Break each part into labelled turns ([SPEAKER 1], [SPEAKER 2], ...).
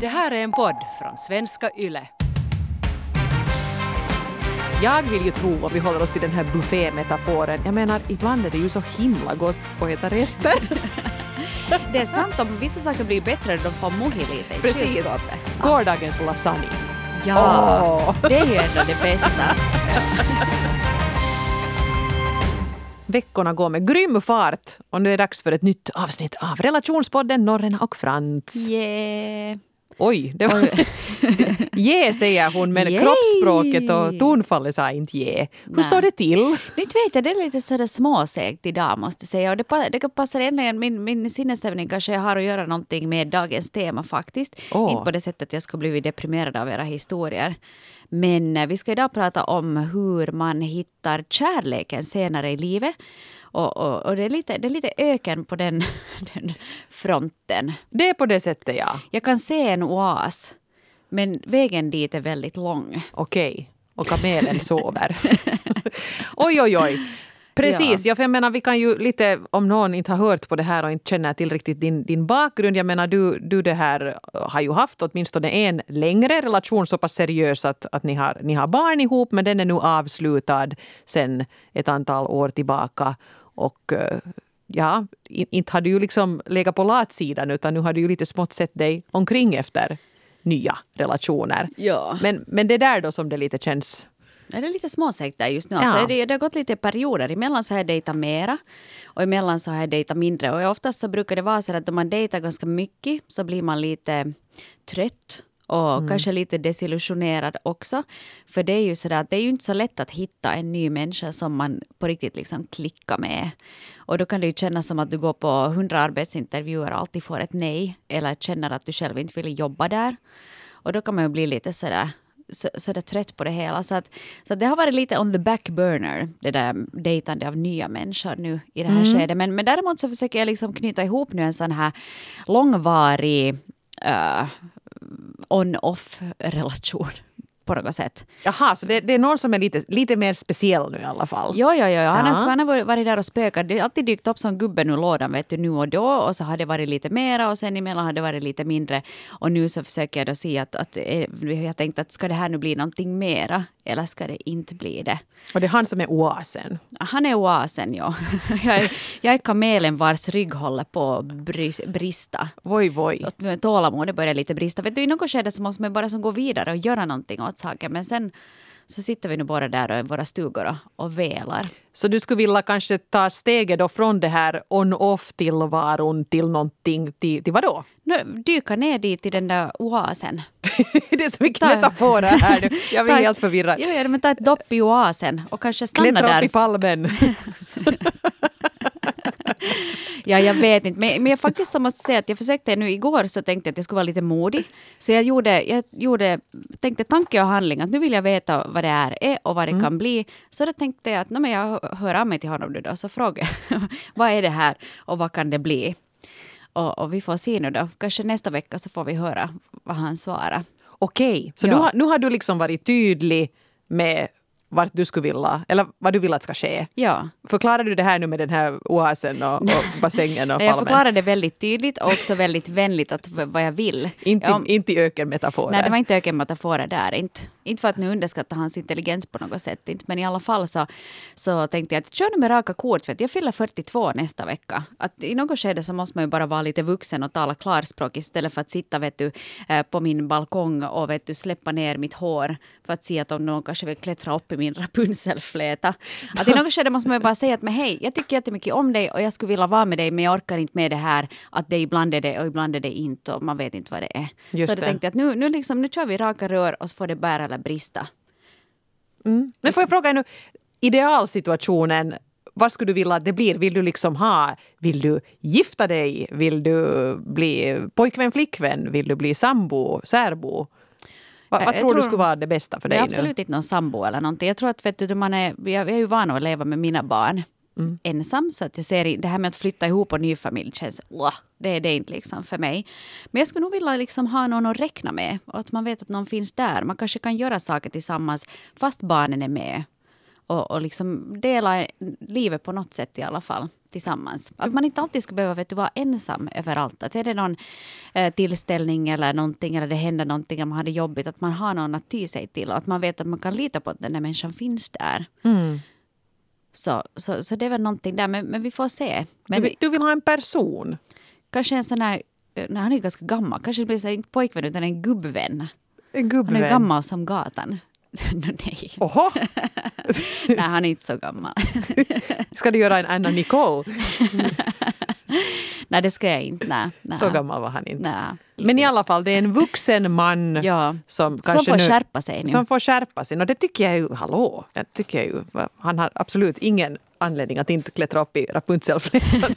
[SPEAKER 1] Det här är en podd från svenska YLE.
[SPEAKER 2] Jag vill ju tro, om vi håller oss till den här buffémetaforen, jag menar ibland är det ju så himla gott att äta rester.
[SPEAKER 3] Det är sant om vissa saker blir bättre de får mohi lite i
[SPEAKER 2] Precis.
[SPEAKER 3] kylskåpet.
[SPEAKER 2] Gårdagens lasagne.
[SPEAKER 3] Ja,
[SPEAKER 2] Åh.
[SPEAKER 3] det är ju ändå det bästa.
[SPEAKER 2] Veckorna går med grym fart och nu är det dags för ett nytt avsnitt av relationspodden Norrena och Frans.
[SPEAKER 3] Yeah.
[SPEAKER 2] Oj, det var... Ge säger hon, men
[SPEAKER 3] Yay!
[SPEAKER 2] kroppsspråket och tonfallet sa inte ge. Hur står det till?
[SPEAKER 3] Nu vet jag, det är lite sådär småsegt idag måste jag säga. Och det, det kan passa ändå, min, min sinnesstämning kanske har att göra någonting med dagens tema faktiskt.
[SPEAKER 2] Åh.
[SPEAKER 3] Inte på det sättet att jag skulle bli deprimerad av era historier. Men eh, vi ska idag prata om hur man hittar kärleken senare i livet. Och, och, och det, är lite, det är lite öken på den, den fronten.
[SPEAKER 2] Det är på det sättet ja.
[SPEAKER 3] Jag kan se en oas, men vägen dit är väldigt lång.
[SPEAKER 2] Okej. Och kamelen sover. oj, oj, oj. Precis, ja. jag menar vi kan ju lite, om någon inte har hört på det här och inte känner till riktigt din, din bakgrund. Jag menar du, du det här har ju haft åtminstone en längre relation så pass seriös att, att ni, har, ni har barn ihop men den är nu avslutad sen ett antal år tillbaka. Och eh, ja, in- inte har du ju liksom legat på latsidan utan nu har du ju lite smått sett dig omkring efter nya relationer.
[SPEAKER 3] Ja.
[SPEAKER 2] Men, men det är där då som det lite känns
[SPEAKER 3] Ja, det är lite småsegt där just nu.
[SPEAKER 2] Ja.
[SPEAKER 3] Alltså, det, det har gått lite perioder. Emellan så har jag dejtat mera och emellan så har jag dejtat mindre. Och oftast så brukar det vara så att om man dejtar ganska mycket så blir man lite trött och kanske lite desillusionerad också. För det är ju så där att det är ju inte så lätt att hitta en ny människa som man på riktigt liksom klickar med. Och då kan det ju kännas som att du går på hundra arbetsintervjuer och alltid får ett nej. Eller känner att du själv inte vill jobba där. Och då kan man ju bli lite sådär så, så där trött på det hela. Så, att, så att det har varit lite on the back burner, det där dejtande av nya människor nu i det här skedet. Men, men däremot så försöker jag liksom knyta ihop nu en sån här långvarig uh, on-off relation på något sätt.
[SPEAKER 2] Jaha, så det, det är någon som är lite, lite mer speciell nu i alla fall?
[SPEAKER 3] Jo, jo, jo. Han,
[SPEAKER 2] Ja.
[SPEAKER 3] han har varit- där och spökat. Det har alltid dykt upp som gubben ur lådan vet du, nu och då. Och så har det varit lite mera och sen emellan har det varit lite mindre. Och nu så försöker jag då se att, att eh, jag tänkte att ska det här nu bli någonting mera eller ska det inte bli det?
[SPEAKER 2] Och det är han som är oasen.
[SPEAKER 3] Han är oasen, ja. Jag är, jag är kamelen vars rygg håller på att brista.
[SPEAKER 2] Voj, voj.
[SPEAKER 3] Tålamodet börjar lite brista. Vet du, I något skede så måste man bara som gå vidare och göra någonting åt saken. Men sen så sitter vi nu bara där och i våra stugor och, och velar.
[SPEAKER 2] Så du skulle vilja kanske ta steget då från det här on-off-tillvaron till någonting, till, till vadå?
[SPEAKER 3] Nu, dyka ner dit i den där oasen.
[SPEAKER 2] det är så mycket
[SPEAKER 3] Ta-
[SPEAKER 2] metaforer här nu. Jag blir helt förvirrad.
[SPEAKER 3] Ja, ja, men ta ett dopp i oasen och kanske stanna
[SPEAKER 2] Klättra upp
[SPEAKER 3] där.
[SPEAKER 2] i palmen.
[SPEAKER 3] Ja, jag vet inte. Men, men jag faktiskt så måste säga att jag försökte nu igår så tänkte jag att jag skulle vara lite modig. Så jag gjorde, jag gjorde, tänkte tanke och handling att nu vill jag veta vad det är och vad det kan bli. Så då tänkte jag att no, men jag hör av mig till honom nu då så frågar jag vad är det här och vad kan det bli? Och, och vi får se nu då. Kanske nästa vecka så får vi höra vad han svarar.
[SPEAKER 2] Okej, så
[SPEAKER 3] Ja.
[SPEAKER 2] du har, nu har du liksom varit tydlig med vart du skulle vilja, eller vad du vill att ska ske.
[SPEAKER 3] Ja.
[SPEAKER 2] Förklarar du det här nu med den här oasen och, och bassängen och
[SPEAKER 3] Nej, jag
[SPEAKER 2] palmen?
[SPEAKER 3] förklarade det väldigt tydligt och också väldigt vänligt att vad jag vill.
[SPEAKER 2] Inte,
[SPEAKER 3] Ja, om-
[SPEAKER 2] inte ökenmetaforer.
[SPEAKER 3] Nej, det var inte ökenmetaforer där. Inte, inte för att nu underskatta hans intelligens på något sätt. Inte, men i alla fall så, så tänkte jag att kör nu med raka kort. För att jag fyller 42 nästa vecka. Att I något skede så måste man ju bara vara lite vuxen och tala klarspråk istället för att sitta vet du, eh, på min balkong och vet du, släppa ner mitt hår för att se att om någon kanske vill klättra upp i min Rapunzelfläta. Att I något skede måste man ju bara säga att men hej, jag tycker jättemycket om dig och jag skulle vilja vara med dig men jag orkar inte med det här att det ibland är det och ibland är det inte och man vet inte vad det är.
[SPEAKER 2] Just
[SPEAKER 3] så
[SPEAKER 2] det.
[SPEAKER 3] tänkte jag att nu, nu, liksom, nu kör vi raka rör och så får det bära eller brista.
[SPEAKER 2] Men får jag fråga nu, idealsituationen, vad skulle du vilja att det blir? Vill du liksom ha, vill du gifta dig? Vill du bli pojkvän, flickvän? Vill du bli sambo, särbo? Va,
[SPEAKER 3] Jag-
[SPEAKER 2] vad
[SPEAKER 3] jag
[SPEAKER 2] tror du
[SPEAKER 3] tror-
[SPEAKER 2] skulle vara det bästa för
[SPEAKER 3] Det
[SPEAKER 2] dig
[SPEAKER 3] är
[SPEAKER 2] nu?
[SPEAKER 3] absolut inte någon sambo eller någonting. Jag tror att vet du, man är, jag är ju van att leva med mina barn
[SPEAKER 2] Mm.
[SPEAKER 3] ensam. Så att jag ser det här med att flytta ihop och ny familj känns, "Wah", det är det inte liksom för mig. Men jag skulle nog vilja liksom ha någon att räkna med och att man vet att någon finns där. Man kanske kan göra saker tillsammans fast barnen är med. Och, och liksom dela livet på något sätt i alla fall tillsammans. Att man inte alltid ska behöva vet du, vara ensam överallt. Att är det någon eh, tillställning eller någonting eller det händer någonting och man har det jobbigt, att man har någon att ty sig till och att man vet att man kan lita på att den där människan finns där.
[SPEAKER 2] Mm.
[SPEAKER 3] Så, så, så det är väl någonting där, men, men vi får se. Men
[SPEAKER 2] Du, du vill ha en person?
[SPEAKER 3] kanske en sån här, eh, nej, han är ju ganska gammal, kanske det blir så inte pojkvän utan en gubbvän.
[SPEAKER 2] En
[SPEAKER 3] Han
[SPEAKER 2] gubbvän?
[SPEAKER 3] är gammal som gatan. Nå, nej.
[SPEAKER 2] Oho,
[SPEAKER 3] nej, han är inte så gammal.
[SPEAKER 2] ska du göra en Anna Nicole?
[SPEAKER 3] nej, det ska jag inte. Nej, nej.
[SPEAKER 2] Så gammal var han inte.
[SPEAKER 3] Nej.
[SPEAKER 2] Men i alla fall, det är en vuxen man
[SPEAKER 3] Ja.
[SPEAKER 2] som
[SPEAKER 3] Som
[SPEAKER 2] kanske
[SPEAKER 3] får
[SPEAKER 2] nu,
[SPEAKER 3] skärpa sig nu.
[SPEAKER 2] Som får skärpa sig. Och det tycker jag ju, hallå, det tycker jag ju. Han har absolut ingen anledning att inte klättra upp i Rapunzelflätan.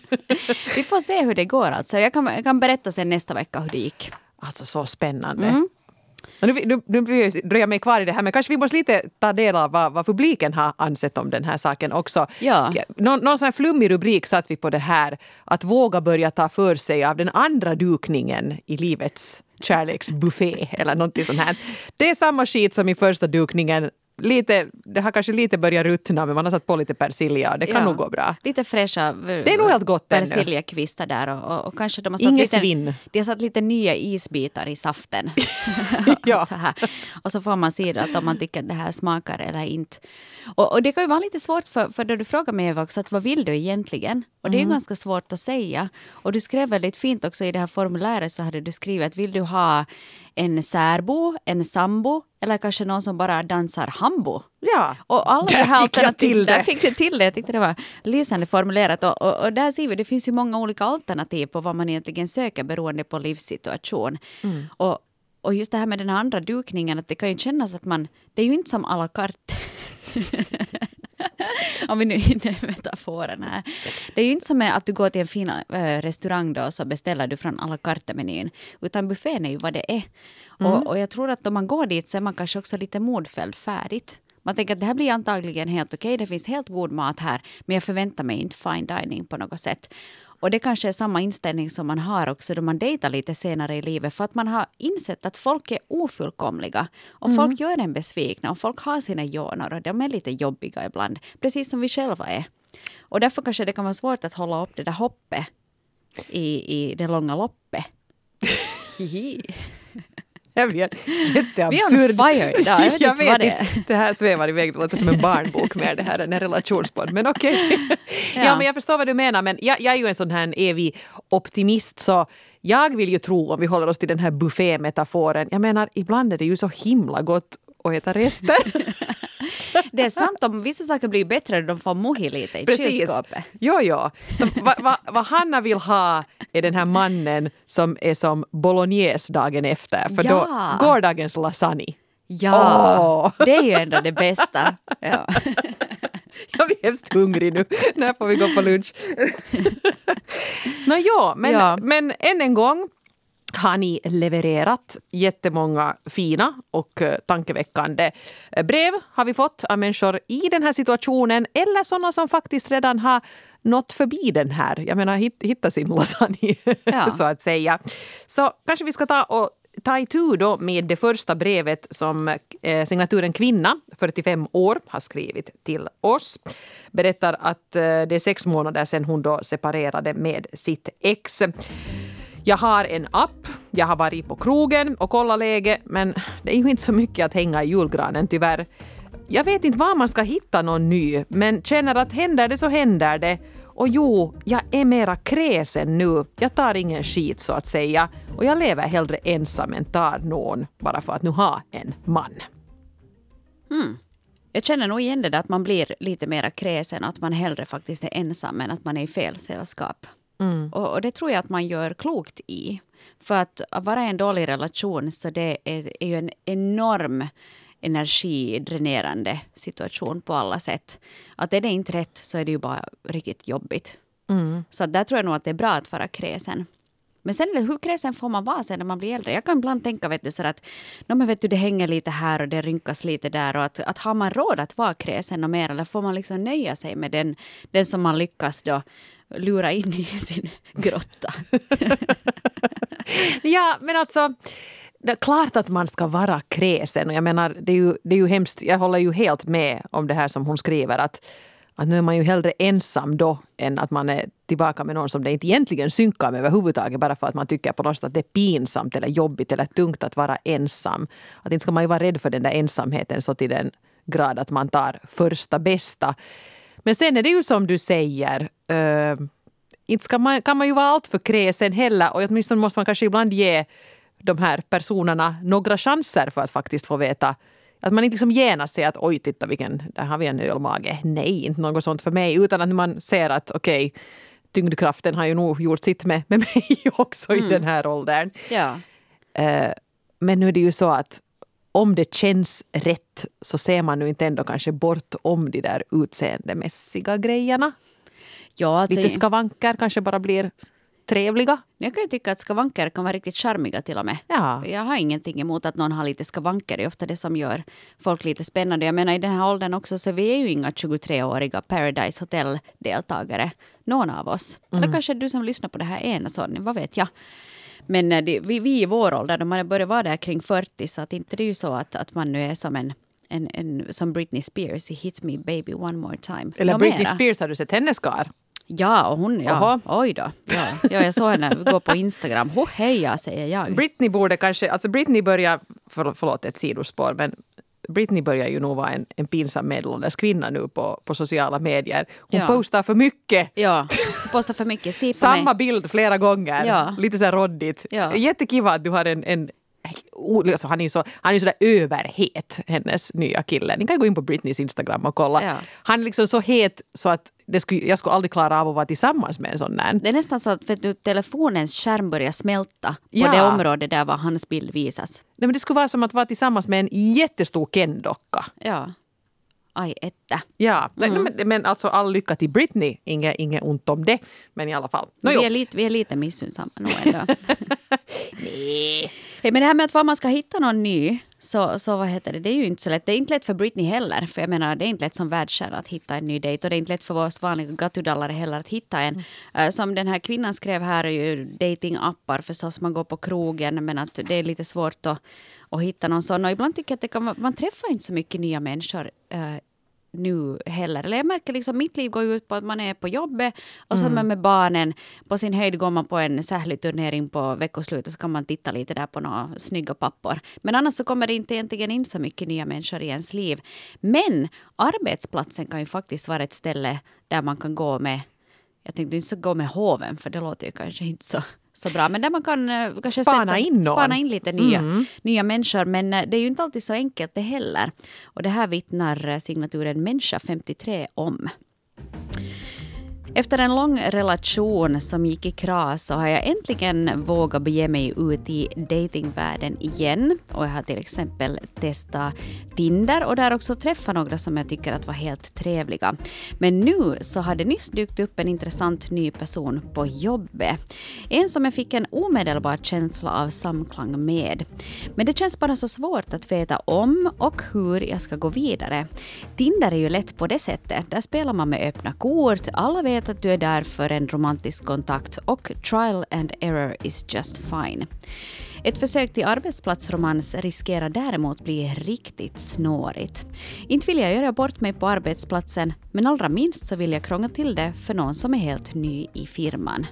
[SPEAKER 3] Vi får se hur det går. Alltså. Jag, kan, jag kan berätta sen nästa vecka hur det gick.
[SPEAKER 2] Alltså så spännande.
[SPEAKER 3] Mm.
[SPEAKER 2] Och nu, nu, nu dröjer jag mig kvar i det här, men kanske vi måste lite ta del av vad, vad publiken har ansett om den här saken också.
[SPEAKER 3] Ja.
[SPEAKER 2] Någon, någon sån här flummig rubrik satt vi på det här, att våga börja ta för sig av den andra dukningen i livets kärleksbuffé eller någonting sånt här. Det är samma skit som i första dukningen. Lite, det har kanske lite börjat ruttna men man har satt på lite persilja och det kan
[SPEAKER 3] Ja.
[SPEAKER 2] nog gå bra.
[SPEAKER 3] Lite fräscha
[SPEAKER 2] Det är nog helt gott ännu.
[SPEAKER 3] persiljakvistar där och, och, och kanske de har satt
[SPEAKER 2] Inget
[SPEAKER 3] lite,
[SPEAKER 2] svinn.
[SPEAKER 3] de har satt lite nya isbitar i saften.
[SPEAKER 2] Ja.
[SPEAKER 3] så här. Och så får man se att om man tycker att det här smakar eller inte. Och, och det kan ju vara lite svårt för, för då du frågar mig Eva också att vad vill du egentligen? Och det är ju ganska svårt att säga. Och du skrev väldigt fint också i det här formuläret så hade du skrivit att vill du ha en särbo, en sambo eller kanske någon som bara dansar hambo?
[SPEAKER 2] Ja,
[SPEAKER 3] Och alla
[SPEAKER 2] Där
[SPEAKER 3] här
[SPEAKER 2] fick jag till det.
[SPEAKER 3] Där fick du till det. Jag tyckte det var lysande formulerat. Och, och, och där ser vi, det finns ju många olika alternativ på vad man egentligen söker beroende på livssituation.
[SPEAKER 2] Mm.
[SPEAKER 3] Och, och just det här med den andra dukningen, att det kan ju kännas att man, det är ju inte som à la carte. Om vi nu är inne i metaforen här. Det är ju inte som att du går till en fin eh, restaurang då och så beställer du från à la carte-menyn. Utan buffén är ju vad det är. Och, och jag tror att om man går dit så är man kanske också lite modfälld färdigt. Man tänker att det här blir antagligen helt okej, det finns helt god mat här, men jag förväntar mig inte fine dining på något sätt. Och det kanske är samma inställning som man har också då man dejtar lite senare i livet, för att man har insett att folk är ofullkomliga. Och folk gör en besvikna och folk har sina joner och de är lite jobbiga ibland, precis som vi själva är. Och därför kanske det kan vara svårt att hålla upp det där hoppet i, i det långa loppet.
[SPEAKER 2] Jag
[SPEAKER 3] Vi
[SPEAKER 2] jätteabsurd.
[SPEAKER 3] är on fire idag, jag vet inte vad det är.
[SPEAKER 2] Det här svävar iväg, det låter som en barnbok mer det här än en relationspodd. Men okej. Ja.
[SPEAKER 3] Ja.
[SPEAKER 2] men jag förstår vad du menar. Men jag, jag är ju en sån här evig optimist så jag vill ju tro, om vi håller oss till den här buffémetaforen, jag menar ibland är det ju så himla gott att äta rester.
[SPEAKER 3] Det är sant, om vissa saker blir bättre när de får mohi lite i
[SPEAKER 2] Precis.
[SPEAKER 3] kylskåpet.
[SPEAKER 2] Jo, jo. Så vad va, vad Hanna vill ha är den här mannen som är som bolognese dagen efter. För
[SPEAKER 3] Ja.
[SPEAKER 2] då gårdagens lasagne.
[SPEAKER 3] Ja,
[SPEAKER 2] Åh.
[SPEAKER 3] det är ju ändå det bästa. Ja.
[SPEAKER 2] Jag blir hemskt hungrig nu. När får vi gå på lunch? Nå ja, men,
[SPEAKER 3] Ja.
[SPEAKER 2] men än en gång har ni levererat jättemånga fina och eh, tankeväckande eh, brev har vi fått av människor i den här situationen eller sådana som faktiskt redan har nått förbi den här, jag menar hit, hitta sin lasagne
[SPEAKER 3] Ja.
[SPEAKER 2] så att säga. Så kanske vi ska ta och ta itu då med det första brevet som eh, signaturen kvinna, 45 år, har skrivit till oss. Berättar att eh, det är sex månader sedan hon då separerade med sitt ex. Jag har en app, jag har varit på krogen och kollat läget men det är ju inte så mycket att hänga i julgranen tyvärr. Jag vet inte var man ska hitta någon ny, men känner att händer det så händer det. Och jo, jag är mera kräsen nu. Jag tar ingen skit så att säga. Och jag lever hellre ensam än tar någon bara för att nu ha en man. Hmm.
[SPEAKER 3] Jag känner nog igen det där att man blir lite mera kräsen och att man hellre faktiskt är ensam än att man är i fel sällskap. Och, och det tror jag att man gör klokt i. För att vara i en dålig relation så det är, är ju en enorm energidränerande situation på alla sätt. Att är det inte rätt så är det ju bara riktigt jobbigt. Så att där tror jag nog att det är bra att vara kräsen. Men sen är det, hur kräsen får man vara sen när man blir äldre? Jag kan ibland tänka vet du, så att no, men vet du, det hänger lite här och det rynkas lite där. Och att, att har man råd att vara kräsen och mer eller får man liksom nöja sig med den, den som man lyckas då lura in i sin grotta?
[SPEAKER 2] Ja, men alltså det är klart att man ska vara kräsen. Och jag menar, det är, ju, det är ju hemskt. Jag håller ju helt med om det här som hon skriver. Att, att nu är man ju hellre ensam då än att man är tillbaka med någon som det inte egentligen synkar med överhuvudtaget. Bara för att man tycker på något sätt att det är pinsamt eller jobbigt eller tungt att vara ensam. Att inte ska man ju vara rädd för den där ensamheten så till den grad att man tar första bästa. Men sen är det ju som du säger. Uh, inte man, kan man ju vara alltför kräsen heller och åtminstone måste man kanske ibland ge de här personerna några chanser för att faktiskt få veta att man inte liksom genast säger att oj, titta vilken, där har vi en ölmage. Nej, inte något sånt för mig. Utan att man ser att okej, okay, tyngdkraften har ju nog gjort sitt med, med mig också mm. i den här åldern.
[SPEAKER 3] Ja.
[SPEAKER 2] Uh, men nu är det ju så att om det känns rätt så ser man nu inte ändå kanske bortom de där utseendemässiga grejerna.
[SPEAKER 3] Ja, alltså,
[SPEAKER 2] Lite skavanker kanske bara blir trevliga.
[SPEAKER 3] Jag kan ju tycka att skavanker kan vara riktigt charmiga till och med.
[SPEAKER 2] Ja.
[SPEAKER 3] Jag har ingenting emot att någon har lite skavanker. Det är ofta det som gör folk lite spännande. Jag menar i den här åldern också så vi är ju inga 23-åriga Paradise Hotel-deltagare. Någon av oss. Mm. Eller kanske du som lyssnar på det här är en sån, vad vet jag. Men eh, det, vi, vi i vår ålder, när man börjar vara där kring 40, så att inte det är ju så att, att man nu är som en en, en, som Britney Spears i Hit Me Baby One More Time.
[SPEAKER 2] Eller Britney mera. Spears, har du sett hennes kar?
[SPEAKER 3] Ja, och hon, ja, oj då. Ja, ja, jag såg henne gå på Instagram. Ho heja, säger jag.
[SPEAKER 2] Britney borde kanske, alltså Britney börjar, för, förlåt ett sidospår, men Britney börjar ju nog vara en, en pinsam medelålders kvinna nu på, på sociala medier. Hon ja. postar för mycket.
[SPEAKER 3] Ja, postar för mycket.
[SPEAKER 2] Samma mig. bild flera gånger. Ja. Lite så här roddigt. Ja. Jättekiva att du har en, en Alltså han är ju så, han är så där överhet, hennes nya kille. Ni kan gå in på Britneys Instagram och kolla. Ja. Han är liksom så het så att det skulle, jag skulle aldrig klara av att vara tillsammans med en sån där.
[SPEAKER 3] Det är nästan så att för du, telefonens skärm börjar smälta på ja. det område där var hans bild visas.
[SPEAKER 2] Nej, men det skulle vara som att vara tillsammans med en jättestor Ken-docka.
[SPEAKER 3] Ja. Aj, etta.
[SPEAKER 2] Ja, mm. men, men alltså all lycka till Britney. Inget, inget ont om det. Men i alla fall.
[SPEAKER 3] No, vi, är lite, vi är lite missunnsamma nog ändå. Nej. Hey, men det här med att man ska hitta någon ny, så, så vad heter det, det är ju inte så lätt. Det är inte lätt för Britney heller. För jag menar, det är inte lätt som världsstjärna att hitta en ny dejt. Och det är inte lätt för oss vanliga gatudallare heller att hitta en. Mm. Uh, som den här kvinnan skrev här är ju datingappar förstås. Man går på krogen men att det är lite svårt att, att hitta någon sån. Och ibland tycker jag att det kan, man träffar inte så mycket nya människor uh, nu heller. Eller jag märker liksom mitt liv går ut på att man är på jobbet och mm. med barnen. På sin höjd går man på en särskild turnering på veckoslutet så kan man titta lite där på några snygga pappor. Men annars så kommer det inte egentligen in så mycket nya människor i ens liv. Men arbetsplatsen kan ju faktiskt vara ett ställe där man kan gå med jag tänkte inte så gå med hoven för det låter ju kanske inte så så bra. Men där man kan eh, kanske
[SPEAKER 2] spana, in,
[SPEAKER 3] spana in lite nya, mm. nya människor. Men eh, det är ju inte alltid så enkelt det heller. Och det här vittnar eh, signaturen Människa 53 om. Efter en lång relation som gick i kras så har jag äntligen vågat bege mig ut i datingvärlden igen. Och jag har till exempel testat Tinder och där också träffat några som jag tycker att var helt trevliga. Men nu så har det nyss dykt upp en intressant ny person på jobbet. En som jag fick en omedelbar känsla av samklang med. Men det känns bara så svårt att veta om och hur jag ska gå vidare. Tinder är ju lätt på det sättet. Där spelar man med öppna kort, alla vet vet att du är där för en romantisk kontakt och trial and error is just fine. Ett försök till arbetsplatsromans riskerar däremot bli riktigt snårigt. Inte vill jag göra bort mig på arbetsplatsen, men allra minst så vill jag krångla till det för någon som är helt ny i firman.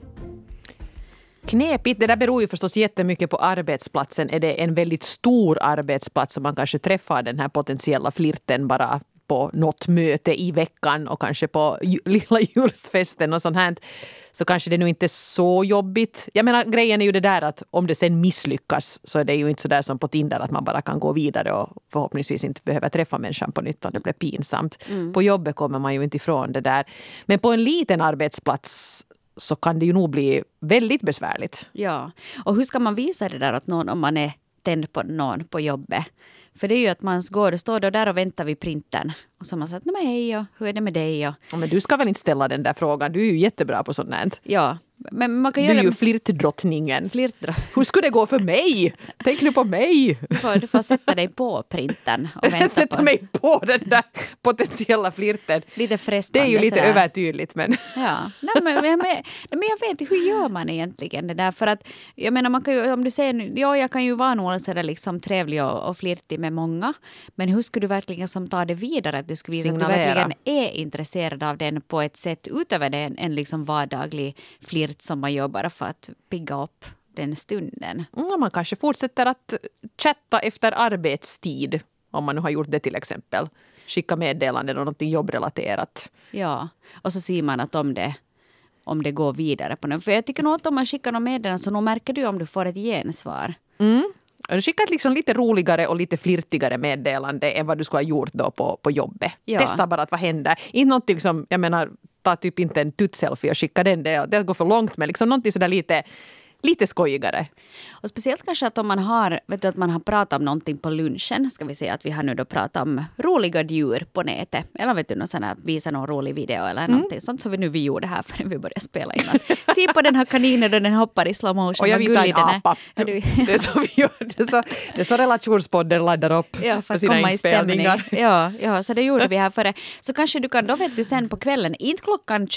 [SPEAKER 2] Knepigt. Det där beror ju förstås jättemycket på arbetsplatsen. Är det en väldigt stor arbetsplats som man kanske träffar den här potentiella flirten bara på något möte i veckan och kanske på lilla julsfesten och sånt här så kanske det nu inte är så jobbigt. Jag menar grejen är ju det där att om det sen misslyckas så är det ju inte så där som på Tinder att man bara kan gå vidare och förhoppningsvis inte behöver träffa människan på nytt om det blir pinsamt. Mm. På jobbet kommer man ju inte ifrån det där. Men på en liten arbetsplats så kan det ju nog bli väldigt besvärligt.
[SPEAKER 3] Ja, och hur ska man visa det där åt någon om man är tänd på någon på jobbet? För det är ju att man går och står där och väntar vid printern. Och så har man sagt, nej hej och hur är det med dig? Och...
[SPEAKER 2] Ja, men du ska väl inte ställa den där frågan, du är ju jättebra på sånt här.
[SPEAKER 3] Ja, Men man kan
[SPEAKER 2] Du är
[SPEAKER 3] göra
[SPEAKER 2] ju
[SPEAKER 3] det...
[SPEAKER 2] flirtdrottningen.
[SPEAKER 3] Flirtdra.
[SPEAKER 2] Hur skulle det gå för mig? Tänk nu på mig.
[SPEAKER 3] Du får, du får sätta dig på printern och vänta
[SPEAKER 2] sätter
[SPEAKER 3] på
[SPEAKER 2] mig på den där potentiella flirten.
[SPEAKER 3] lite
[SPEAKER 2] Det
[SPEAKER 3] frestande.
[SPEAKER 2] är ju lite
[SPEAKER 3] sådär.
[SPEAKER 2] övertydligt men
[SPEAKER 3] Ja, nej, men, men, men, men jag vet hur gör man egentligen det där? För att jag menar, man kan ju, om du säger nu, ja, jag kan ju vara nog sådär liksom trevlig och, och flirtig med många. Men hur skulle du verkligen som ta det vidare? Att du skulle visa att du
[SPEAKER 2] Signalera.
[SPEAKER 3] verkligen är intresserad av den på ett sätt utöver det, en, en liksom vardaglig flirt som man gör bara för att pigga upp den stunden.
[SPEAKER 2] mm, man kanske fortsätter att chatta efter arbetstid. Om man nu har gjort det till exempel. Skicka meddelanden och något jobbrelaterat.
[SPEAKER 3] Ja, och så ser man att om det, om det går vidare på den. För jag tycker nog att om man skickar något meddelande så nog märker du om du får ett gensvar.
[SPEAKER 2] Du skickar ett liksom lite roligare och lite flirtigare meddelande än vad du skulle ha gjort då på, på jobbet.
[SPEAKER 3] Ja.
[SPEAKER 2] Testa bara att vad händer. Inte någonting som, jag menar, ta typ inte en tutt-selfie och skicka den. Det, det går för långt. Men liksom någonting sådär lite, lite skojigare.
[SPEAKER 3] Och speciellt kanske att om man har, vet du, att man har pratat om någonting på lunchen, ska vi säga att vi har nu då pratat om roliga djur på nätet. Eller vet du, någon sån här, visa någon rolig video eller
[SPEAKER 2] Mm.
[SPEAKER 3] någonting sånt som vi nu vi gjorde här förrän vi började spela in. Att Se på den här kaninen då den hoppar i slow motion.
[SPEAKER 2] Och jag visar en apa.
[SPEAKER 3] Du-
[SPEAKER 2] Det är så vi gör. Det är så, det är så relationspodden laddar upp
[SPEAKER 3] Ja, för
[SPEAKER 2] för sina inspelningar.
[SPEAKER 3] Ja, ja, så det gjorde vi här före. Så kanske du kan, då vet du sen på kvällen, inte klockan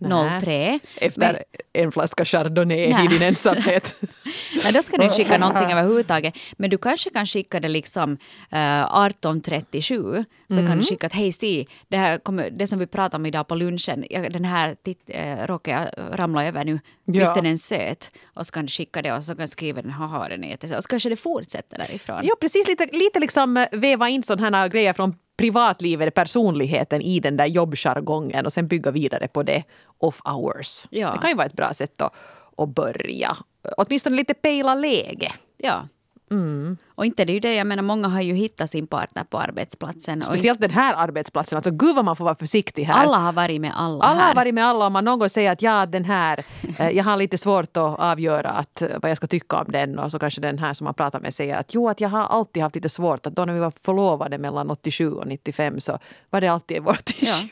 [SPEAKER 3] 23.03.
[SPEAKER 2] Efter en flaska chardonnay
[SPEAKER 3] Nej.
[SPEAKER 2] i din ensamhet.
[SPEAKER 3] Nej, då ska du inte skicka någonting överhuvudtaget. Men du kanske kan skicka det liksom eh, 18.37. Så
[SPEAKER 2] Mm.
[SPEAKER 3] kan du skicka att hej Stig, det, här kommer, det som vi pratade om idag på lunchen, jag, den här titt, eh, råkar jag ramla över nu.
[SPEAKER 2] Ja.
[SPEAKER 3] Visst är den söt? Och så kan du skicka det och så kan du skriva den, haha den är jättesöt. Och så kanske det fortsätter därifrån.
[SPEAKER 2] Ja, precis. Lite, lite liksom eh, väva in sådana här grejer från privatlivet, personligheten i den där jobbjargongen och sen bygga vidare på det off hours.
[SPEAKER 3] Ja.
[SPEAKER 2] Det kan ju vara ett bra sätt att, att börja. Åtminstone lite pejla läge.
[SPEAKER 3] Ja.
[SPEAKER 2] Mm.
[SPEAKER 3] Och inte det är ju det, jag menar många har ju hittat sin partner på arbetsplatsen.
[SPEAKER 2] Speciellt den här arbetsplatsen. Alltså gud vad man får vara försiktig här.
[SPEAKER 3] alla har varit med alla,
[SPEAKER 2] Alla
[SPEAKER 3] här.
[SPEAKER 2] har varit med alla. Om man någon gång säger att ja, den här, eh, jag har lite svårt att avgöra att, eh, vad jag ska tycka om den. Och så kanske den här som man pratar med säger att jo, att jag har alltid haft lite svårt. Att då när vi var förlovade mellan 87 och 95 så var det alltid vårt issue.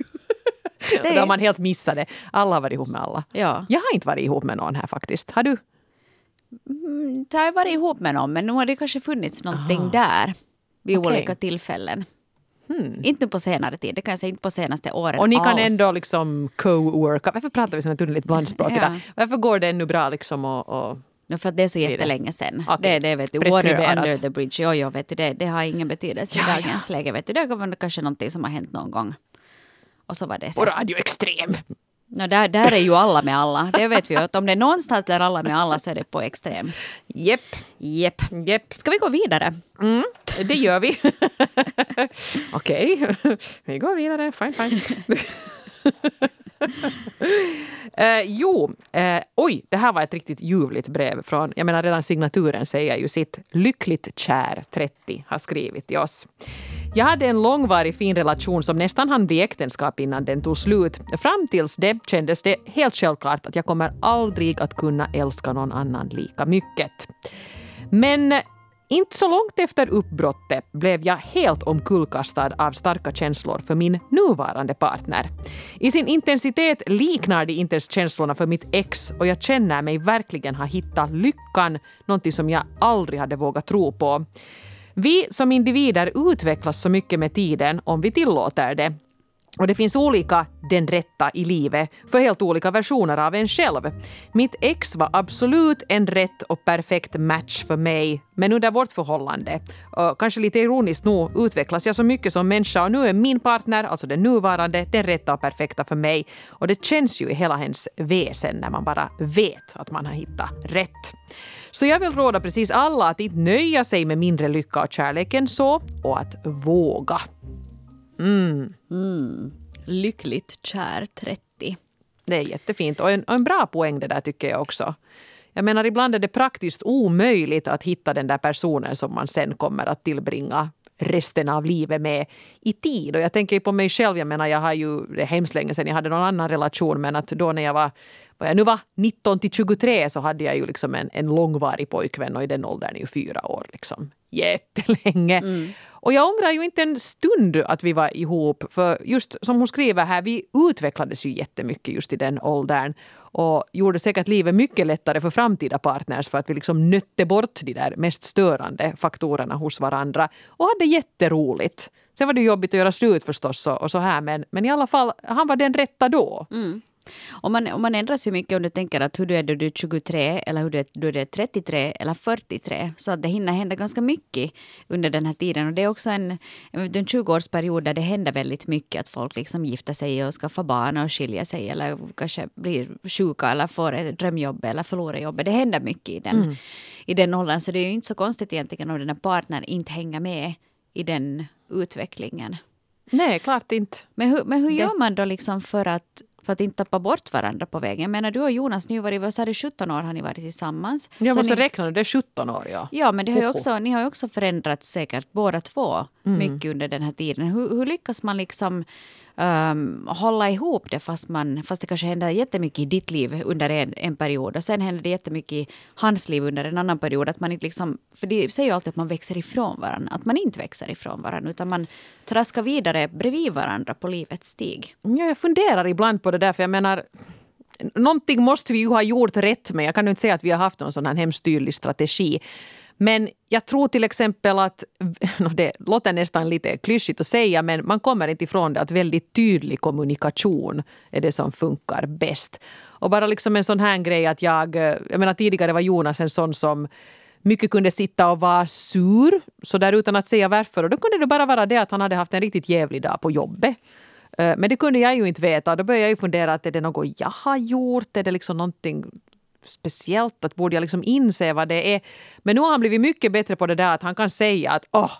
[SPEAKER 3] Det
[SPEAKER 2] Och då har man helt missat det. Alla har varit ihop med alla.
[SPEAKER 3] Ja.
[SPEAKER 2] Jag har inte varit ihop med någon här faktiskt. Har du?
[SPEAKER 3] Det har ju varit ihop med någon, men nu har det kanske funnits någonting där vid
[SPEAKER 2] Okej.
[SPEAKER 3] olika tillfällen. Inte nu på senare tid, det kan jag säga, inte på senaste åren
[SPEAKER 2] Och ni kan
[SPEAKER 3] alls.
[SPEAKER 2] ändå liksom co-worka. Varför pratar vi här underligt blandspråk
[SPEAKER 3] Ja.
[SPEAKER 2] idag? Varför går det ännu bra liksom och, och
[SPEAKER 3] No, för att det är så jättelänge sedan.
[SPEAKER 2] Okej.
[SPEAKER 3] Det, det vet du, water under the bridge, jo, jo, vet du, det, det har ingen betydelse
[SPEAKER 2] Ja,
[SPEAKER 3] i dagens läge. Vet du. Det är kanske någonting som har hänt någon gång. Och så var det så.
[SPEAKER 2] och Radio Extrem?
[SPEAKER 3] No, där, där är ju alla med alla. Det vet vi ju, att om det är någonstans där alla med alla så är det på extrem.
[SPEAKER 2] Jepp.
[SPEAKER 3] Jepp.
[SPEAKER 2] Jepp.
[SPEAKER 3] Ska vi gå vidare?
[SPEAKER 2] Mm, det gör vi. Okej, vi går vidare. Fine, fine. Eh, jo, eh, oj, det här var ett riktigt ljuvligt brev från, jag menar redan signaturen säger ju sitt. Lyckligt kär 30 har skrivit till oss. Jag hade en långvarig fin relation som nästan hann bli äktenskap innan den tog slut. Fram tills det kändes det helt självklart att jag kommer aldrig att kunna älska någon annan lika mycket. Men inte så långt efter uppbrottet blev jag helt omkullkastad av starka känslor för min nuvarande partner. I sin intensitet liknar de inte ens känslorna för mitt ex och jag känner mig verkligen ha hittat lyckan, någonting som jag aldrig hade vågat tro på. Vi som individer utvecklas så mycket med tiden om vi tillåter det. Och det finns olika den rätta i livet för helt olika versioner av en själv. Mitt ex var absolut en rätt och perfekt match för mig, men under vårt förhållande, och kanske lite ironiskt nog, utvecklas jag så mycket som människa och nu är min partner, alltså den nuvarande, den rätta och perfekta för mig. Och det känns ju i hela hennes väsen när man bara vet att man har hittat rätt. Så jag vill råda precis alla att inte nöja sig med mindre lycka och kärlek än så och att våga. Mm. mm.
[SPEAKER 3] Lyckligt kär 30.
[SPEAKER 2] Det är jättefint och en, och en bra poäng det där tycker jag också. Jag menar ibland är det praktiskt omöjligt att hitta den där personen som man sen kommer att tillbringa resten av livet med i tid. Och jag tänker ju på mig själv, jag menar jag har ju, det är hemskt länge sedan jag hade någon annan relation men att då när jag var, vad jag nu var 19 till 23 så hade jag ju liksom en, en långvarig pojkvän och i den åldern är ju fyra år. Liksom. Jättelänge. Mm. Och jag ångrar ju inte en stund att vi var ihop. För just som hon skriver här, vi utvecklades ju jättemycket just i den åldern. Och gjorde säkert livet mycket lättare för framtida partners för att vi liksom nötte bort de där mest störande faktorerna hos varandra. Och hade jätteroligt. Sen var det jobbigt att göra slut förstås och, och så här men, men i alla fall, han var den rätta då.
[SPEAKER 3] Mm. Och man, och man ändras ju mycket om du tänker att hur du är då du är 23 eller hur du är, då du är 33 eller 43. Så att det hinner hända ganska mycket under den här tiden. Och det är också en, en 20-årsperiod där det händer väldigt mycket. Att folk liksom gifter sig och skaffar barn och skiljer sig eller kanske blir sjuka eller får ett drömjobb eller förlorar jobbet. Det händer mycket i den, mm. i den åldern. Så det är ju inte så konstigt egentligen om den här partnern inte hänger med i den utvecklingen.
[SPEAKER 2] Nej, klart inte.
[SPEAKER 3] Men hur, men hur gör man då liksom för att för att inte tappa bort varandra på vägen. Menar, du och Jonas, ni har varit, vad sa du, 17 år har ni varit tillsammans.
[SPEAKER 2] Jag måste
[SPEAKER 3] ni,
[SPEAKER 2] räkna det är 17 år ja.
[SPEAKER 3] Ja, men det har också, ni har ju också förändrats säkert båda två mm. mycket under den här tiden. Hur, hur lyckas man liksom um, hålla ihop det fast, man, fast det kanske händer jättemycket i ditt liv under en, en period och sen händer det jättemycket i hans liv under en annan period. Att man inte liksom, för det säger ju alltid att man växer ifrån varandra. Att man inte växer ifrån varandra utan man traskar vidare bredvid varandra på livets stig.
[SPEAKER 2] Ja, jag funderar ibland på det där för jag menar Någonting måste vi ju ha gjort rätt med. Jag kan ju inte säga att vi har haft någon sån här hemskt tydlig strategi. Men jag tror till exempel att, det låter nästan lite klyschigt att säga, men man kommer inte ifrån det att väldigt tydlig kommunikation är det som funkar bäst. Och bara liksom en sån här grej att jag, eh, jag menar tidigare var Jonas en sån som mycket kunde sitta och vara sur, så där utan att säga varför. Och då kunde det bara vara det att han hade haft en riktigt jävlig dag på jobbet. Eh, men det kunde jag ju inte veta. Då började jag ju fundera att är det något jag har gjort? Är det liksom någonting speciellt att borde jag liksom inse vad det är. Men nu har han blivit mycket bättre på det där att han kan säga att åh,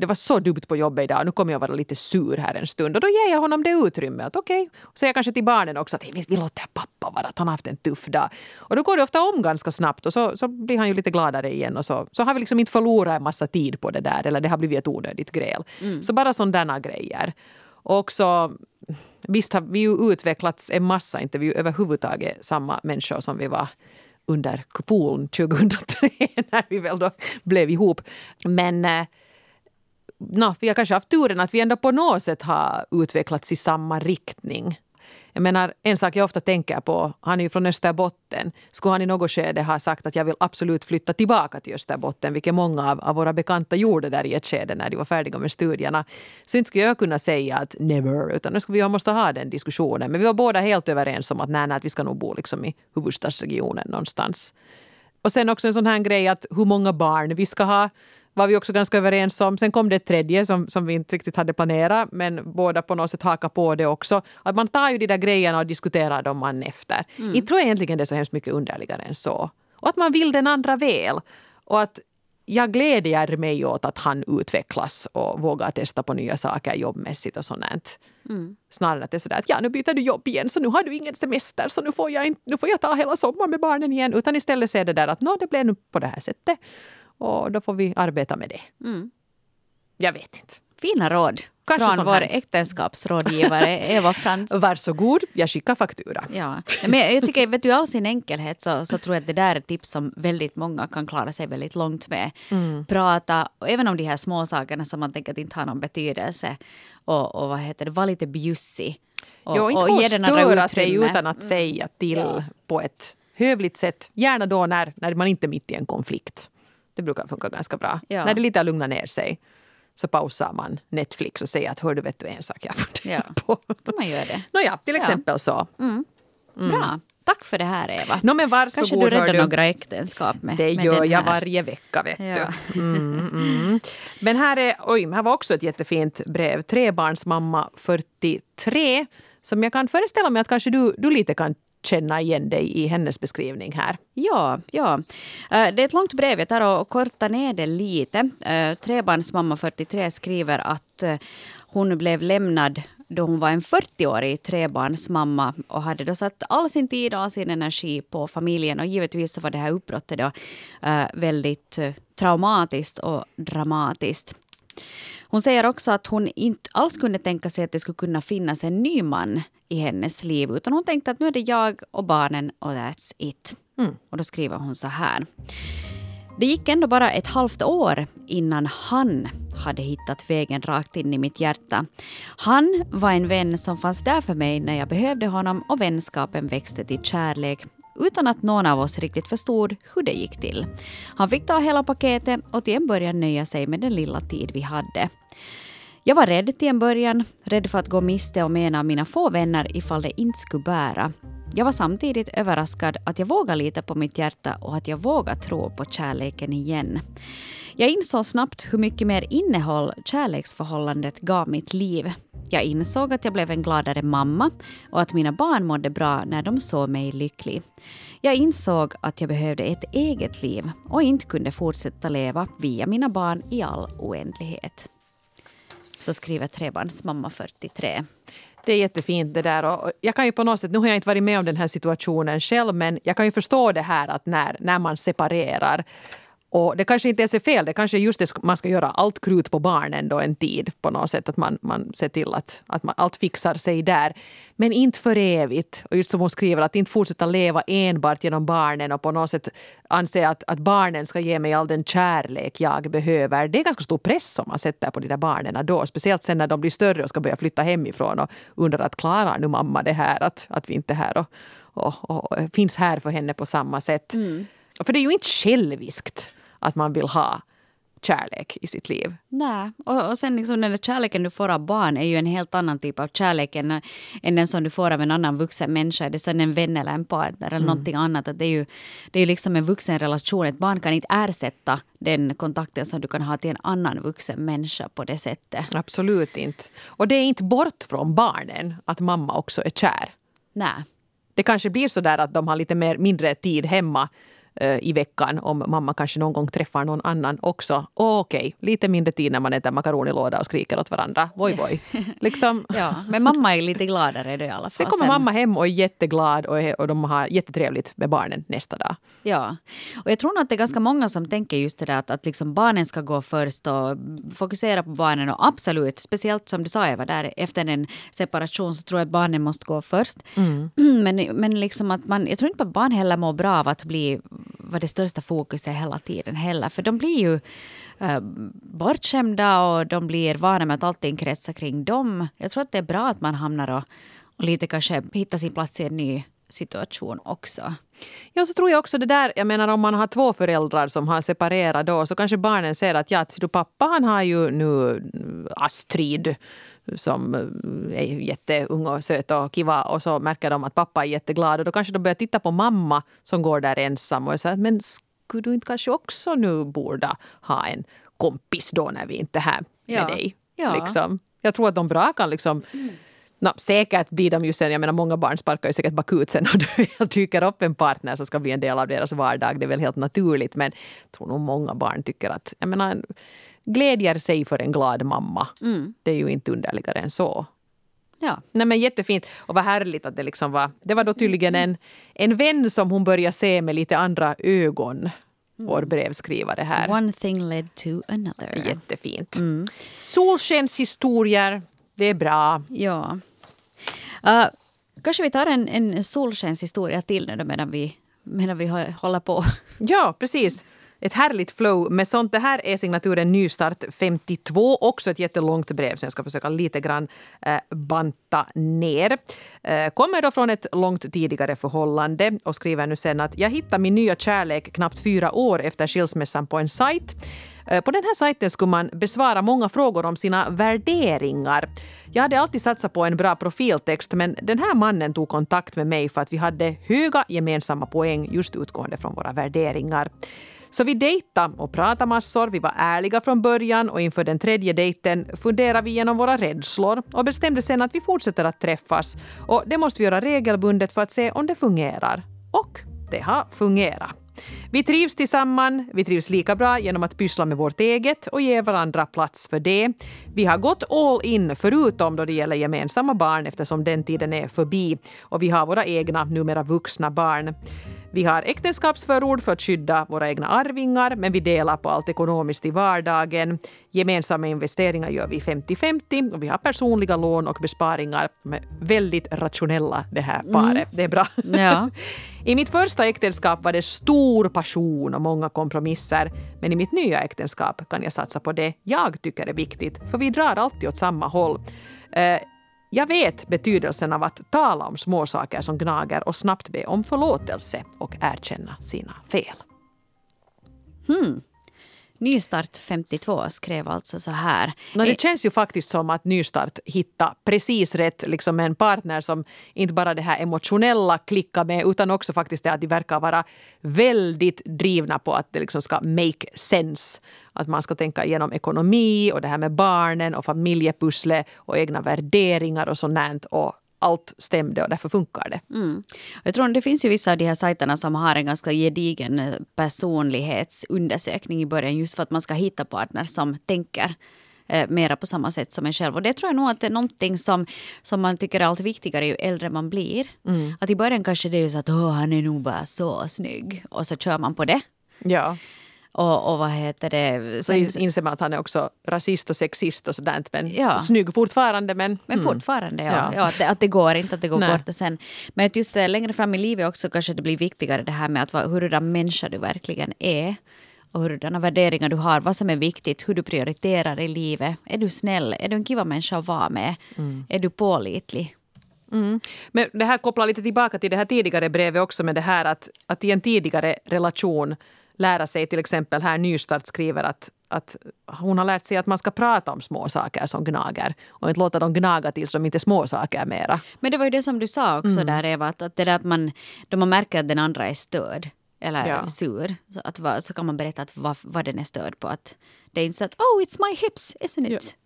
[SPEAKER 2] det var så dumt på jobbet idag, nu kommer jag vara lite sur här en stund. Och då ger jag honom det utrymmet. Okej. Okay. Säger kanske till barnen också att vi, vi låter pappa vara, att han har haft en tuff dag. Och då går det ofta om ganska snabbt och så, så blir han ju lite gladare igen. Och så, så har vi liksom inte förlorat en massa tid på det där eller det har blivit ett onödigt gräl. Mm. Så bara sådana grejer. Och också Visst har vi ju utvecklats en massa, inte vi är ju överhuvudtaget samma människor som vi var under kupolen 2003 när vi väl då blev ihop. Men eh, no, vi har kanske haft turen att vi ändå på något sätt har utvecklats i samma riktning. Jag menar, en sak jag ofta tänker på, han är ju från Österbotten. Skulle han i något skede ha sagt att jag vill absolut flytta tillbaka till Österbotten, vilket många av, av våra bekanta gjorde där i ett skede när de var färdiga med studierna. Så inte skulle jag kunna säga att never, utan nu skulle vi måste ha den diskussionen. Men vi var båda helt överens om att nej, nej, att vi ska nog bo liksom i huvudstadsregionen någonstans. Och sen också en sån här grej att hur många barn vi ska ha var vi också ganska överens om. Sen kom det ett tredje som, som vi inte riktigt hade planerat, men båda på något sätt hakar på det också. Att man tar ju de där grejerna och diskuterar dem man efter. Mm. Jag tror egentligen det är så hemskt mycket underligare än så. Och att man vill den andra väl. Och att jag glädjer mig åt att han utvecklas och vågar testa på nya saker jobbmässigt och sånt. Mm. Snarare att det är sådär att ja, nu byter du jobb igen så nu har du ingen semester så nu får jag, inte, nu får jag ta hela sommaren med barnen igen. Utan istället se det där att nå, det blev nu på det här sättet. Och då får vi arbeta med det. Mm. Jag vet inte.
[SPEAKER 3] Fina råd Kanske från vår här. äktenskapsrådgivare Eva Frans.
[SPEAKER 2] Varsågod, jag skickar faktura.
[SPEAKER 3] Ja. Men jag tycker, vet du, all sin enkelhet så, så tror jag att det där är ett tips som väldigt många kan klara sig väldigt långt med. Mm. Prata, och även om de här små sakerna som man tänker att inte har någon betydelse. Och, och vad heter det, vara lite bjussig.
[SPEAKER 2] Och, jo, inte och ge den störa sig utan att mm. säga till ja. på ett hövligt sätt. Gärna då när, när man inte är mitt i en konflikt. Det brukar funka ganska bra. Ja. När det lite har lugnat ner sig så pausar man Netflix och säger att hör du vet du en sak jag funderar ja. på.
[SPEAKER 3] kan man göra det.
[SPEAKER 2] Nåja, till exempel ja. så.
[SPEAKER 3] Mm. Mm. Bra. Tack för det här Eva.
[SPEAKER 2] No, men
[SPEAKER 3] Kanske du räddar du. några äktenskap med
[SPEAKER 2] Det
[SPEAKER 3] med
[SPEAKER 2] gör jag varje vecka vet ja. du. Mm, mm. Men här, är, oj, här var också ett jättefint brev. Trebarnsmamma 43 som jag kan föreställa mig att kanske du, du lite kan känna igen dig i hennes beskrivning här.
[SPEAKER 3] Ja, ja. Eh, det är ett långt brev. Jag tar och kortar ner det lite. Eh, trebarnsmamma 43 skriver att eh, hon blev lämnad då hon var en 40-årig trebarnsmamma och hade då satt all sin tid och all sin energi på familjen. Och givetvis så var det här uppbrottet då väldigt traumatiskt och dramatiskt. Hon säger också att hon inte alls kunde tänka sig att det skulle kunna finnas en ny man i hennes liv utan hon tänkte att nu är det jag och barnen och that's it. Mm. Och då skriver hon så här. Det gick ändå bara ett halvt år innan han hade hittat vägen rakt in i mitt hjärta. Han var en vän som fanns där för mig när jag behövde honom och vänskapen växte till kärlek utan att någon av oss riktigt förstod hur det gick till. Han fick ta hela paketet och till en början nöja sig med den lilla tid vi hade. Jag var rädd till en början, rädd för att gå miste om en av mina få vänner ifall det inte skulle bära. Jag var samtidigt överraskad att jag vågade lita på mitt hjärta och att jag vågade tro på kärleken igen. Jag insåg snabbt hur mycket mer innehåll kärleksförhållandet gav mitt liv. Jag insåg att jag blev en gladare mamma och att mina barn mådde bra när de såg mig lycklig. Jag insåg att jag behövde ett eget liv och inte kunde fortsätta leva via mina barn i all oändlighet. Så skriver trebarnsmamma 43.
[SPEAKER 2] Det är jättefint det där. Och jag kan ju på något sätt, nu har jag inte varit med om den här situationen själv, men jag kan ju förstå det här att när, när man separerar och det kanske inte ens är fel, det kanske just det man ska göra allt krut på barnen då en tid på något sätt. Att man, man ser till att, att man, allt fixar sig där. Men inte för evigt. Och just som hon skriver, att inte fortsätta leva enbart genom barnen och på något sätt anse att, att barnen ska ge mig all den kärlek jag behöver. Det är ganska stor press som man sätter på de där barnen då. Speciellt sen när de blir större och ska börja flytta hemifrån och undrar att klarar nu mamma det här? Att, att vi inte är här och, och, och, och finns här för henne på samma sätt. Mm. För det är ju inte själviskt att man vill ha kärlek i sitt liv.
[SPEAKER 3] Nej, och, och sen liksom den där kärleken du får av barn är ju en helt annan typ av kärlek än, än den som du får av en annan vuxen människa. Är det sen en vän eller en partner eller mm. någonting annat. Att det är ju det är liksom en vuxen relation. Ett barn kan inte ersätta den kontakten som du kan ha till en annan vuxen människa på det sättet.
[SPEAKER 2] Absolut inte. Och det är inte bort från barnen att mamma också är kär.
[SPEAKER 3] Nej.
[SPEAKER 2] Det kanske blir så där att de har lite mer, mindre tid hemma i veckan om mamma kanske någon gång träffar någon annan också. Okej, okay, lite mindre tid när man äter makaronilåda och skriker åt varandra. Voj, voj. Liksom.
[SPEAKER 3] ja, men mamma är lite gladare då i alla fall.
[SPEAKER 2] Sen kommer mamma hem och är jätteglad och, är, och de har jättetrevligt med barnen nästa dag.
[SPEAKER 3] Ja, och jag tror nog att det är ganska många som tänker just det där att, att liksom barnen ska gå först och fokusera på barnen och absolut, speciellt som du sa Eva, där efter en separation så tror jag att barnen måste gå först. Mm. Men, men liksom att man, jag tror inte att barn heller mår bra av att bli var det största fokuset hela tiden heller. För de blir ju äh, bortskämda och de blir vana med att allting kretsar kring dem. Jag tror att det är bra att man hamnar och, och lite kanske hittar sin plats i en ny situation också.
[SPEAKER 2] Ja, så tror jag också det där, jag menar om man har två föräldrar som har separerat då så kanske barnen ser att ja, du pappa han har ju nu mm, Astrid som är jätteung och söt och kiva och så märker de att pappa är jätteglad och då kanske de börjar titta på mamma som går där ensam och säger men skulle du inte kanske också nu borde ha en kompis då när vi inte är här med ja. dig? Ja. Liksom. Jag tror att de bra kan liksom mm. No, säkert blir de ju sen, jag menar många barn sparkar ju säkert bakut sen och det dyker upp en partner som ska bli en del av deras vardag. Det är väl helt naturligt men jag tror nog många barn tycker att, jag menar glädjer sig för en glad mamma. Mm. Det är ju inte underligare än så.
[SPEAKER 3] Ja.
[SPEAKER 2] Nej, men jättefint och vad härligt att det liksom var. Det var då tydligen en, en vän som hon började se med lite andra ögon. Vår mm. brevskrivare här.
[SPEAKER 3] One thing led to another.
[SPEAKER 2] Jättefint. Mm. Solskenshistorier, det är bra.
[SPEAKER 3] Ja. Uh, kanske vi tar en, en solskenshistoria till nu medan vi, medan vi håller på.
[SPEAKER 2] Ja, precis ett härligt flow med sånt. Det här är signaturen Nystart 52. Också ett jättelångt brev som jag ska försöka lite grann eh, banta ner. Eh, kommer då från ett långt tidigare förhållande och skriver nu sen att jag hittade min nya kärlek knappt fyra år efter skilsmässan på en sajt. Eh, på den här sajten skulle man besvara många frågor om sina värderingar. Jag hade alltid satsat på en bra profiltext men den här mannen tog kontakt med mig för att vi hade höga gemensamma poäng just utgående från våra värderingar. Så vi dejtade och pratade massor, vi var ärliga från början och inför den tredje dejten funderade vi igenom våra rädslor och bestämde sen att vi fortsätter att träffas. Och det måste vi göra regelbundet för att se om det fungerar. Och det har fungerat. Vi trivs tillsammans, vi trivs lika bra genom att pyssla med vårt eget och ge varandra plats för det. Vi har gått all in förutom då det gäller gemensamma barn eftersom den tiden är förbi och vi har våra egna, numera vuxna barn. Vi har äktenskapsförord för att skydda våra egna arvingar, men vi delar på allt ekonomiskt i vardagen. Gemensamma investeringar gör vi 50-50 och vi har personliga lån och besparingar. De är väldigt rationella det här paret. Mm. Det är bra.
[SPEAKER 3] Ja.
[SPEAKER 2] I mitt första äktenskap var det stor passion och många kompromisser. Men i mitt nya äktenskap kan jag satsa på det jag tycker är viktigt, för vi drar alltid åt samma håll. Jag vet betydelsen av att tala om småsaker som gnager och snabbt be om förlåtelse och erkänna sina fel.
[SPEAKER 3] Hmm. Nystart 52 skrev alltså så här.
[SPEAKER 2] No, det känns ju faktiskt som att Nystart hittade precis rätt liksom en partner som inte bara det här emotionella klickar med utan också faktiskt det att de verkar vara väldigt drivna på att det liksom ska make sense. Att man ska tänka igenom ekonomi och det här med barnen och familjepusslet och egna värderingar och sånt. Och allt stämde och därför funkar det.
[SPEAKER 3] Mm. Jag tror det finns ju vissa av de här sajterna som har en ganska gedigen eh, personlighetsundersökning i början just för att man ska hitta partner som tänker eh, mera på samma sätt som en själv. Och det tror jag nog att det är någonting som, som man tycker är allt viktigare ju äldre man blir. Mm. Att i början kanske det är så att han är nog bara så snygg och så kör man på det.
[SPEAKER 2] Ja.
[SPEAKER 3] Och, och vad heter det?
[SPEAKER 2] Så inser man att han är också rasist och sexist och sådant. Men ja. snygg fortfarande. Men,
[SPEAKER 3] men mm. fortfarande, ja. ja. ja att, det, att, det, går inte, att det går Nej. bort sen. Men att just det, längre fram i livet också kanske det blir viktigare det här med att hurdan människa du verkligen är. Och hurdana värderingar du har, vad som är viktigt, hur du prioriterar i livet. Är du snäll? Är du en kiva människa att vara med? Mm. Är du pålitlig?
[SPEAKER 2] Mm. Men det här kopplar lite tillbaka till det här tidigare brevet också med det här att, att i en tidigare relation lära sig, till exempel här Nystart skriver att, att hon har lärt sig att man ska prata om små saker som gnager och inte låta dem gnaga tills de inte är små saker mera.
[SPEAKER 3] Men det var ju det som du sa också mm. där Eva, att, att det där att man, då man märker att den andra är störd eller ja. sur, så, att, så kan man berätta att vad, vad den är störd på. Att det är inte så att oh it's my hips, isn't it?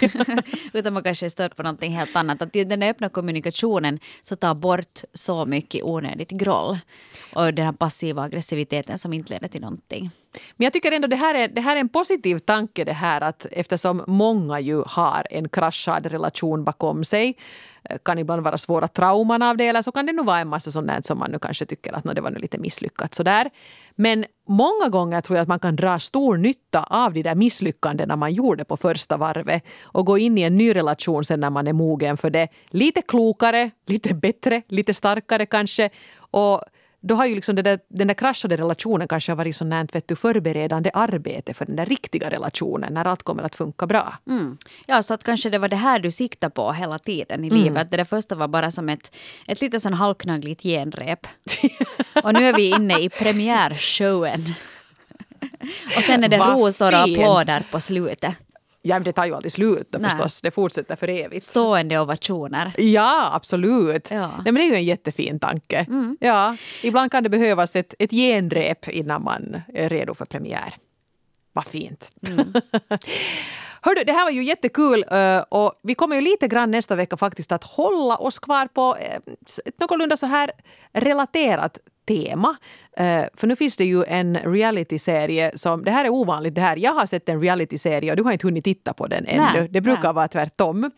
[SPEAKER 3] Ja. Utan man kanske är störd på någonting helt annat. Att den öppna kommunikationen så tar bort så mycket onödigt groll. Och den här passiva aggressiviteten som inte leder till någonting.
[SPEAKER 2] Men jag tycker ändå det här är, det här är en positiv tanke det här att eftersom många ju har en kraschad relation bakom sig eh, kan ibland vara svåra trauman av det eller så kan det nog vara en massa sånt som man nu kanske tycker att det var nu lite misslyckat sådär. Men många gånger tror jag att man kan dra stor nytta av de där misslyckandena man gjorde på första varvet och gå in i en ny relation sen när man är mogen för det. Lite klokare, lite bättre, lite starkare kanske. Och då har ju liksom där, den där kraschade relationen kanske varit sånt vet du, förberedande arbete för den där riktiga relationen när allt kommer att funka bra.
[SPEAKER 3] Mm. Ja, så att kanske det var det här du siktade på hela tiden i mm. livet. Det där första var bara som ett, ett litet sån halvknaggligt genrep. och nu är vi inne i premiärshowen. och sen är det rosor och applåder på slutet.
[SPEAKER 2] Det tar ju aldrig slut då, förstås. Det fortsätter för evigt.
[SPEAKER 3] Stående ovationer.
[SPEAKER 2] Ja, absolut. Ja. Nej, men det är ju en jättefin tanke. Mm. Ja, ibland kan det behövas ett, ett genrep innan man är redo för premiär. Vad fint. Mm. Hördu, det här var ju jättekul eh, och vi kommer ju lite grann nästa vecka faktiskt att hålla oss kvar på eh, ett någorlunda så här relaterat tema. Uh, för nu finns det ju en realityserie som, det här är ovanligt det här, jag har sett en realityserie och du har inte hunnit titta på den ännu. Nej, det brukar nej. vara tvärtom.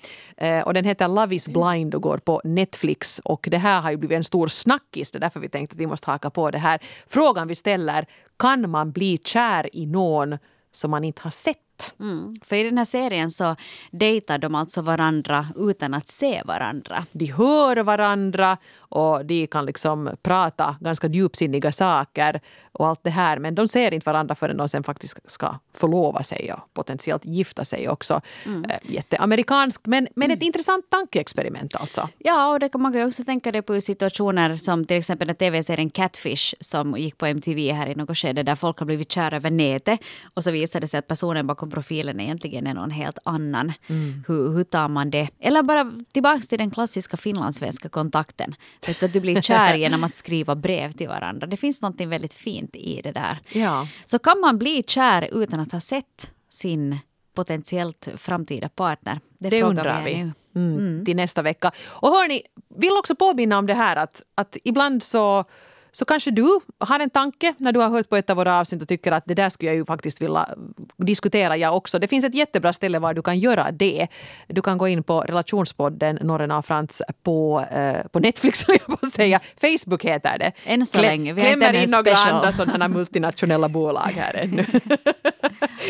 [SPEAKER 2] Uh, och den heter Love is blind och går på Netflix och det här har ju blivit en stor snackis, det är därför vi tänkte att vi måste haka på det här. Frågan vi ställer, kan man bli kär i någon som man inte har sett?
[SPEAKER 3] Mm. För i den här serien så dejtar de alltså varandra utan att se varandra.
[SPEAKER 2] De hör varandra och de kan liksom prata ganska djupsinniga saker och allt det här. Men de ser inte varandra förrän de sen faktiskt ska förlova sig och potentiellt gifta sig också. Mm. Äh, jätteamerikanskt men, men mm. ett intressant tankeexperiment alltså.
[SPEAKER 3] Ja, och det kan man kan också tänka det på situationer som till exempel den tv-serien Catfish som gick på MTV här i något skede där folk har blivit kära över nätet och så visade det sig att personen bakom profilen egentligen är någon helt annan. Mm. Hur, hur tar man det? Eller bara tillbaks till den klassiska finlandssvenska kontakten. Vet du, att du blir kär genom att skriva brev till varandra. Det finns något väldigt fint i det där.
[SPEAKER 2] Ja.
[SPEAKER 3] Så kan man bli kär utan att ha sett sin potentiellt framtida partner?
[SPEAKER 2] Det, det undrar vi. Nu. Mm, mm. Till nästa vecka. Och hörni, vill också påminna om det här att, att ibland så så kanske du har en tanke när du har hört på ett av våra avsnitt och tycker att det där skulle jag ju faktiskt vilja diskutera jag också. Det finns ett jättebra ställe var du kan göra det. Du kan gå in på relationspodden Norren av Frans på, eh, på Netflix, jag på att säga. Facebook heter det.
[SPEAKER 3] Än så
[SPEAKER 2] Klä-
[SPEAKER 3] länge. Vi
[SPEAKER 2] Klämmer in några andra sådana multinationella bolag här ännu.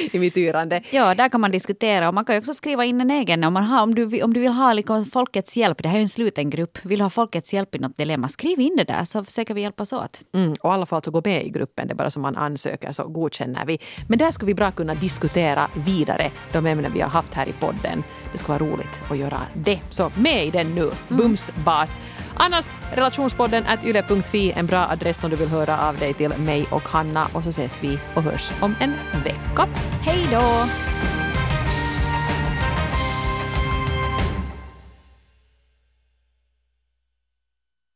[SPEAKER 2] I mitt yrande.
[SPEAKER 3] Ja, där kan man diskutera och man kan också skriva in en egen om, man har, om, du, om du vill ha liksom folkets hjälp. Det här är ju en sluten grupp. Vill du ha folkets hjälp i något dilemma, skriv in det där så försöker vi hjälpas åt.
[SPEAKER 2] Mm, och alla får alltså gå med i gruppen, det är bara som man ansöker så godkänner vi. Men där skulle vi bra kunna diskutera vidare de ämnen vi har haft här i podden. Det skulle vara roligt att göra det. Så med i den nu, bums bas. Annars relationspodden at yle.fi, en bra adress om du vill höra av dig till mig och Hanna och så ses vi och hörs om en vecka.
[SPEAKER 3] Hej då!